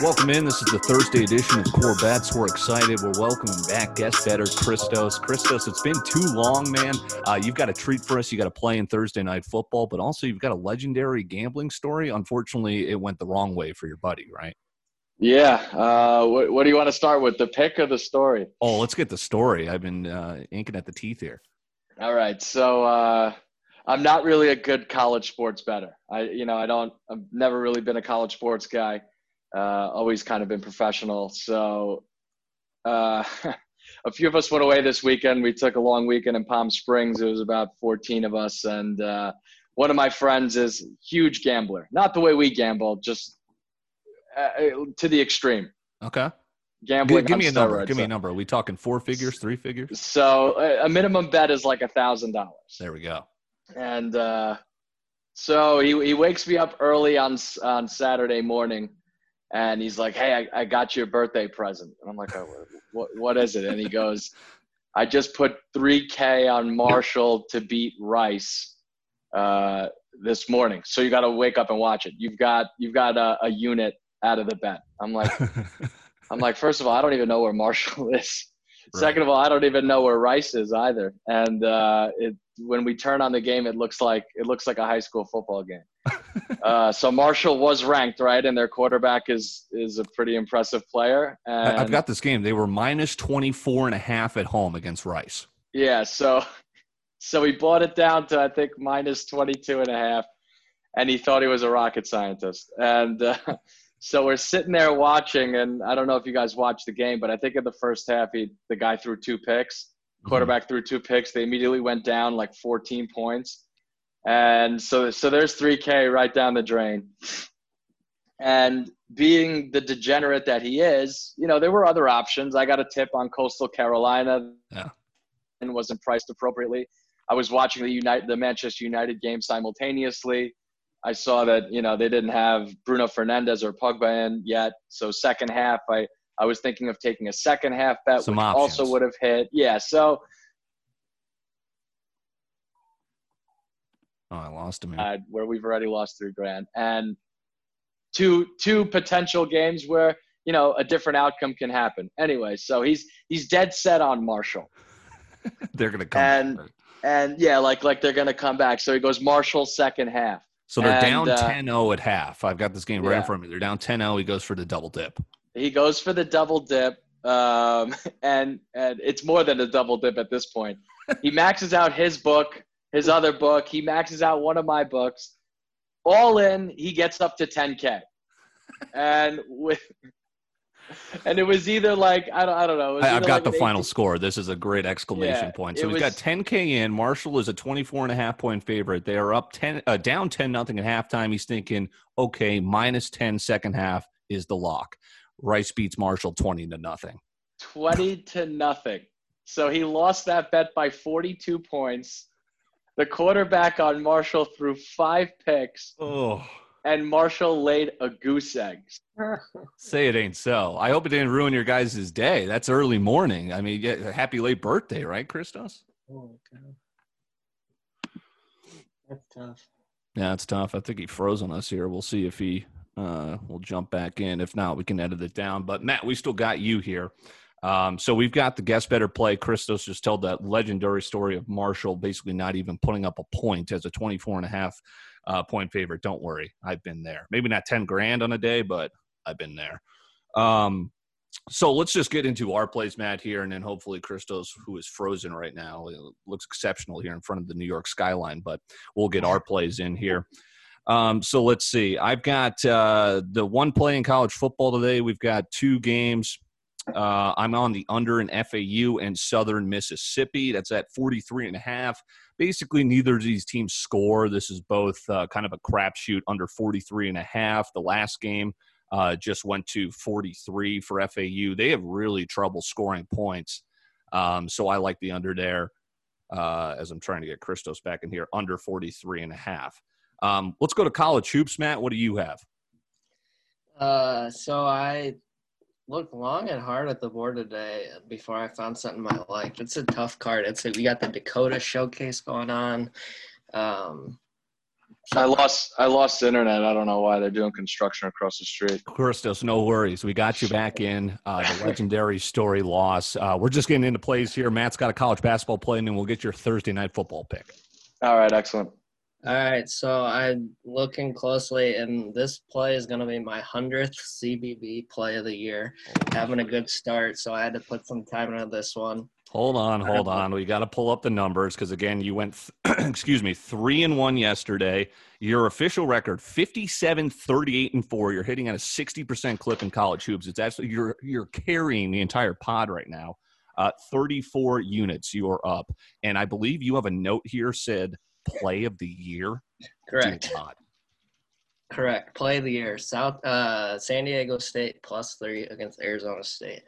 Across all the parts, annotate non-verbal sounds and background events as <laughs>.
Welcome in. This is the Thursday edition of Core Bets. We're excited. We're welcoming back guest better Christos. Christos, it's been too long, man. Uh, you've got a treat for us. You got to play in Thursday night football, but also you've got a legendary gambling story. Unfortunately, it went the wrong way for your buddy, right? Yeah. Uh, what, what, do you want to start with, the pick or the story? Oh, let's get the story. I've been uh, inking at the teeth here. All right. So uh, I'm not really a good college sports better. I, you know, I don't. I've never really been a college sports guy uh, always kind of been professional. So uh, <laughs> a few of us went away this weekend. We took a long weekend in Palm Springs. It was about 14 of us. And uh, one of my friends is huge gambler. Not the way we gamble, just uh, to the extreme. Okay. Gambling. Give, give me a number. Give me a number. Are we talking four figures, three figures? So a minimum bet is like a thousand dollars. There we go. And uh, so he, he wakes me up early on on Saturday morning and he's like, "Hey, I, I got you a birthday present." And I'm like, oh, "What what is it?" And he goes, "I just put 3K on Marshall to beat Rice uh, this morning, so you got to wake up and watch it. You've got you've got a, a unit out of the bet." I'm like, <laughs> I'm like, first of all, I don't even know where Marshall is. Right. Second of all, I don't even know where Rice is either. And uh, it, when we turn on the game, it looks like it looks like a high school football game. <laughs> uh, so Marshall was ranked right, and their quarterback is is a pretty impressive player. And I've got this game. They were minus 24 and a half at home against Rice. Yeah, so so he bought it down to I think minus 22 and a half, and he thought he was a rocket scientist. And uh, <laughs> so we're sitting there watching, and I don't know if you guys watched the game, but I think in the first half, he the guy threw two picks. Mm-hmm. Quarterback mm-hmm. threw two picks. They immediately went down like 14 points and so so there's 3K right down the drain. And being the degenerate that he is, you know, there were other options. I got a tip on Coastal Carolina, yeah. and wasn't priced appropriately. I was watching the United, the Manchester United game simultaneously. I saw that you know they didn't have Bruno Fernandes or Pogba in yet, so second half, I I was thinking of taking a second half bet, Some which options. also would have hit. Yeah, so Oh, I lost him. Uh, where we've already lost three grand, and two two potential games where you know a different outcome can happen. Anyway, so he's he's dead set on Marshall. <laughs> they're gonna come and back. and yeah, like like they're gonna come back. So he goes Marshall second half. So they're and, down uh, 10-0 at half. I've got this game right yeah. in front of me. They're down 10-0. He goes for the double dip. He goes for the double dip. Um, <laughs> and and it's more than a double dip at this point. He <laughs> maxes out his book his other book. He maxes out one of my books. All in, he gets up to 10K. And with and it was either like I don't I don't know. I've got like the final 18... score. This is a great exclamation yeah, point. So he's was... got 10k in. Marshall is a 24 and a half point favorite. They are up 10 uh, down 10 nothing at halftime. He's thinking, okay, minus 10 second half is the lock. Rice beats Marshall 20 to nothing. 20 to nothing. So he lost that bet by 42 points. The quarterback on Marshall threw five picks. Oh. And Marshall laid a goose egg. <laughs> Say it ain't so. I hope it didn't ruin your guys' day. That's early morning. I mean, yeah, happy late birthday, right, Christos? Oh, God. That's tough. Yeah, it's tough. I think he froze on us here. We'll see if he uh, will jump back in. If not, we can edit it down. But Matt, we still got you here. Um, so we've got the guest better play. Christos just told that legendary story of Marshall basically not even putting up a point as a 24 and a half uh, point favorite. Don't worry. I've been there. Maybe not 10 grand on a day, but I've been there. Um, so let's just get into our plays, Matt, here, and then hopefully Christos, who is frozen right now, looks exceptional here in front of the New York skyline, but we'll get our plays in here. Um, so let's see. I've got uh, the one play in college football today. We've got two games. Uh, I'm on the under in FAU and Southern Mississippi. That's at 43 and a half. Basically, neither of these teams score. This is both uh, kind of a crapshoot under 43 and a half. The last game uh, just went to 43 for FAU. They have really trouble scoring points. Um, so I like the under there uh, as I'm trying to get Christos back in here, under 43 and a half. Um, let's go to college hoops, Matt. What do you have? Uh, so I looked long and hard at the board today before I found something I liked. It's a tough card. It's a, we got the Dakota Showcase going on. Um, I lost I lost internet. I don't know why they're doing construction across the street. Christos, no worries. We got you back in. Uh, the <laughs> legendary story loss. Uh, we're just getting into plays here. Matt's got a college basketball play, and then we'll get your Thursday night football pick. All right, excellent. All right, so I'm looking closely, and this play is going to be my 100th CBB play of the year. Having a good start, so I had to put some time into this one. Hold on, hold on. We got to pull up the numbers because again, you went, th- <clears throat> excuse me, three and one yesterday. Your official record 57, 38 and four. You're hitting at a 60% clip in college hoops. It's actually you're you're carrying the entire pod right now. Uh, 34 units you are up, and I believe you have a note here said play of the year. Correct. Correct. Play of the year. South uh, San Diego State plus three against Arizona State.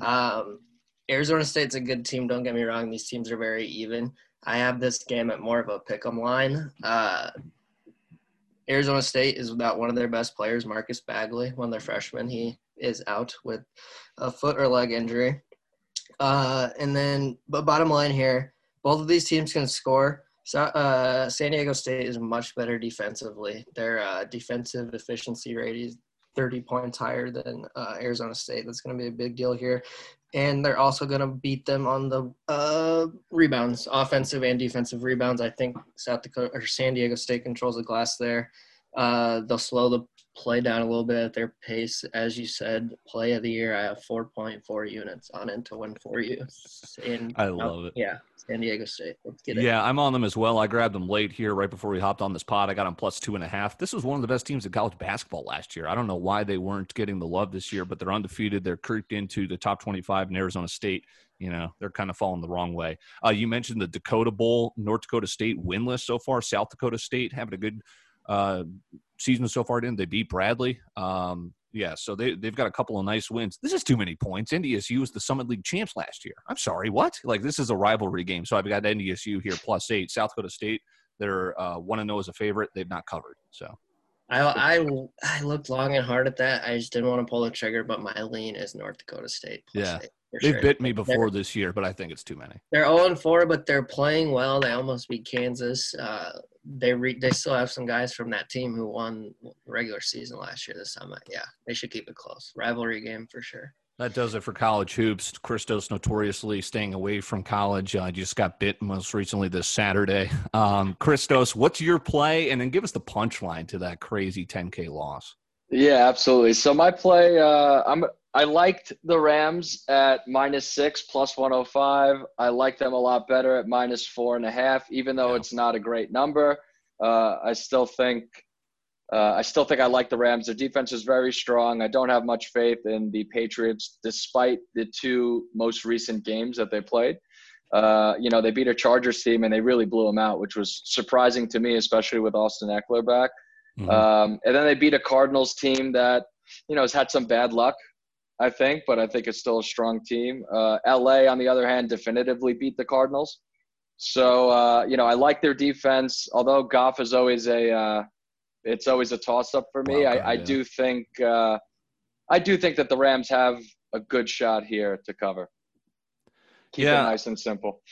Um, Arizona State's a good team. Don't get me wrong; these teams are very even. I have this game at more of a pick'em line. Uh, Arizona State is without one of their best players, Marcus Bagley, one of their freshmen. He is out with a foot or leg injury. Uh, and then, but bottom line here, both of these teams can score. So, uh, San Diego State is much better defensively. Their uh, defensive efficiency rate is 30 points higher than uh, Arizona State. That's going to be a big deal here. And they're also going to beat them on the uh, rebounds, offensive and defensive rebounds. I think South Dakota or San Diego State controls the glass there. Uh, they'll slow the play down a little bit at their pace. As you said, play of the year, I have 4.4 units on it to win for you. And, I love it. Yeah, San Diego State. Let's get it. Yeah, I'm on them as well. I grabbed them late here, right before we hopped on this pod. I got them plus two and a half. This was one of the best teams in college basketball last year. I don't know why they weren't getting the love this year, but they're undefeated. They're creeped into the top 25 in Arizona State. You know, they're kind of falling the wrong way. Uh, you mentioned the Dakota Bowl, North Dakota State winless so far. South Dakota State having a good uh, season so far. Didn't they beat Bradley? Um, yeah, so they they've got a couple of nice wins. This is too many points. NDSU was the Summit League champs last year. I'm sorry, what? Like this is a rivalry game. So I've got NDSU here plus eight. South Dakota State, they're uh, one and zero as a favorite. They've not covered. So I, I I looked long and hard at that. I just didn't want to pull the trigger, but my lean is North Dakota State. plus Yeah. eight, they've sure. bit me before They're, this year, but I think it's too many. they're 0 and 4, but they're playing well. They almost beat Kansas. Uh, they re, they still have some guys from that team who won regular season last year. This time, yeah, they should keep it close. Rivalry game for sure. That does it for college hoops. Christos notoriously staying away from college. I uh, just got bit most recently this Saturday. Um, Christos, what's your play? And then give us the punchline to that crazy 10K loss. Yeah, absolutely. So my play, uh, I'm I liked the Rams at minus six plus 105. I like them a lot better at minus four and a half, even though Yeah. it's not a great number. Uh, I still think uh, I still think I like the Rams. Their defense is very strong. I don't have much faith in the Patriots, despite the two most recent games that they played. Uh, you know, they beat a Chargers team and they really blew them out, which was surprising to me, especially with Austin Ekeler back. Mhm. Um, and then they beat a Cardinals team that, you know, has had some bad luck, I think, but I think it's still a strong team. Uh, LA, on the other hand, definitively beat the Cardinals. So, uh, you know, I like their defense, although Goff is always a, uh, it's always a toss up for me. Wild I, I yeah. do think, uh, I do think that the Rams have a good shot here to cover. Keep Yeah. it nice and simple.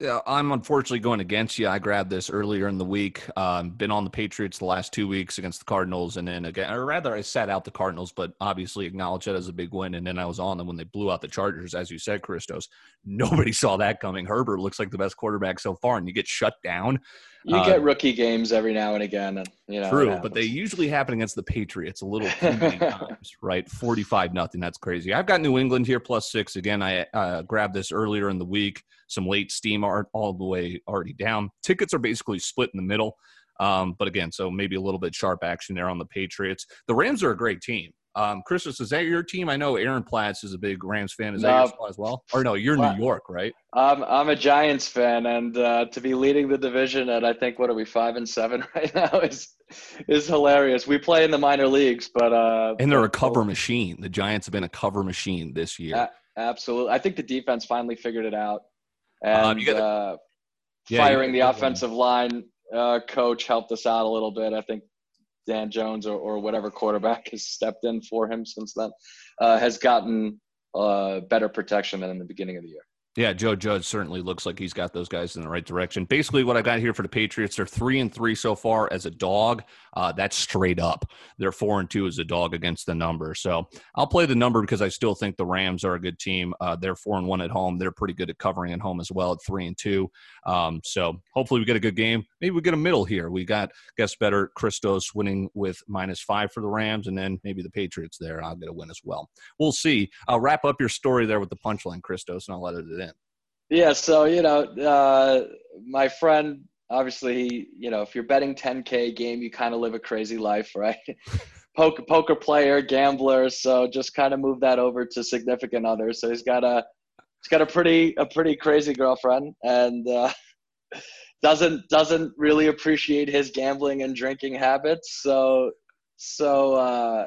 Yeah, I'm unfortunately going against you. I grabbed this earlier in the week. Um, been on the Patriots the last two weeks against the Cardinals, and then again, or rather, I sat out the Cardinals, but obviously acknowledged that as a big win. And then I was on them when they blew out the Chargers, as you said, Christos. <laughs> Nobody saw that coming. Herbert looks like the best quarterback so far, and you get shut down. You Uh, get rookie games every now and again, and you know. True, but they usually happen against the Patriots a little <laughs> too many times, right? Forty-five nothing. That's crazy. I've got New England here plus six again. I uh, grabbed this earlier in the week. Some late steam are all the way already down. Tickets are basically split in the middle, um, but again, so maybe a little bit sharp action there on the Patriots. The Rams are a great team. Um, Christos, is that your team? I know Aaron Platts is a big Rams fan. Is that No. as well? Or no, you're Platt- New York, right? I'm I'm a Giants fan, and uh, to be leading the division at I think what are we five and seven <laughs> right now is is hilarious. We play in the minor leagues, but uh, And they're a cover machine. The Giants have been a cover machine this year. Uh, absolutely. I think the defense finally figured it out, and Um, gotta- uh, Yeah, firing the offensive line uh, coach helped us out a little bit. I think Dan Jones or, or whatever quarterback <laughs> has stepped in for him since then uh, has gotten uh, better protection than in the beginning of the year. Yeah, Joe Judge certainly looks like he's got those guys in the right direction. Basically, what I got here for the Patriots, they're three and three so far as a dog. Uh, that's straight up. They're four and two as a dog against the number. So I'll play the number because I still think the Rams are a good team. Uh, they're four and one at home. They're pretty good at covering at home as well at three and two. Um, so hopefully we get a good game. Maybe we get a middle here. We got guess better Christos winning with minus five for the Rams, and then maybe the Patriots there. I'll get a win as well. We'll see. I'll wrap up your story there with the punchline, Christos, and I'll let it in. Yeah, so you know, uh, my friend, obviously, you know, if you're betting 10k game, you kind of live a crazy life, right? <laughs> poker poker player, gambler, so just kind of move that over to significant other. So he's got a he's got a pretty a pretty crazy girlfriend, and uh, <laughs> doesn't doesn't really appreciate his gambling and drinking habits. So so uh,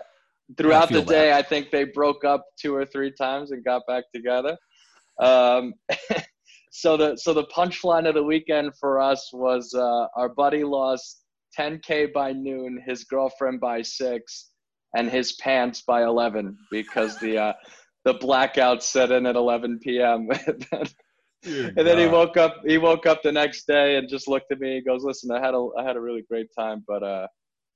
throughout the day, I think they broke up two or three times and got back together. Um, <laughs> so the so the punchline of the weekend for us was uh, our buddy lost 10k by noon, his girlfriend by six, and his pants by 11 because the uh, the blackout set in at 11 p.m. and then, and then he woke up he woke up the next day and just looked at me. He goes, "Listen, I had a I had a really great time, but uh,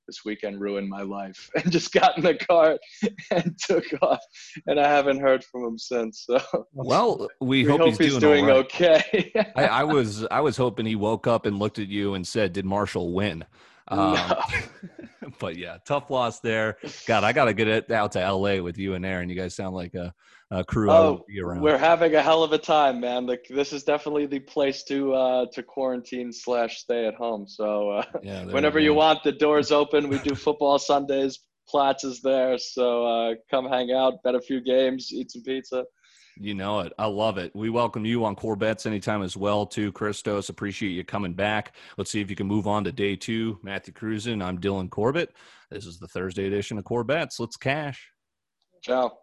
this weekend ruined my life." <laughs> And just got in the car <laughs> and took off. And I haven't heard from him since. So Well, we, we hope, hope, he's, doing, all right. okay. <laughs> I, I was I was hoping he woke up and looked at you and said, "Did Marshall win?" Um, No. but yeah, tough loss there. God, I got to get it out to L.A. with you and Aaron. You guys sound like a, a crew Oh. We're having a hell of a time, man. Like this is definitely the place to uh, to quarantine slash stay at home. So uh, <laughs> yeah, whenever you want, the doors open. We do football Sundays. Platts is there, so uh, come hang out, bet a few games, eat some pizza. You know it. I love it. We welcome you on Core Bets anytime as well, too, Christos. Appreciate you coming back. Let's see if you can move on to day two. Matthew Cruzen. I'm Dylan Corbett. This is the Thursday edition of Core Bets. Let's cash. Ciao.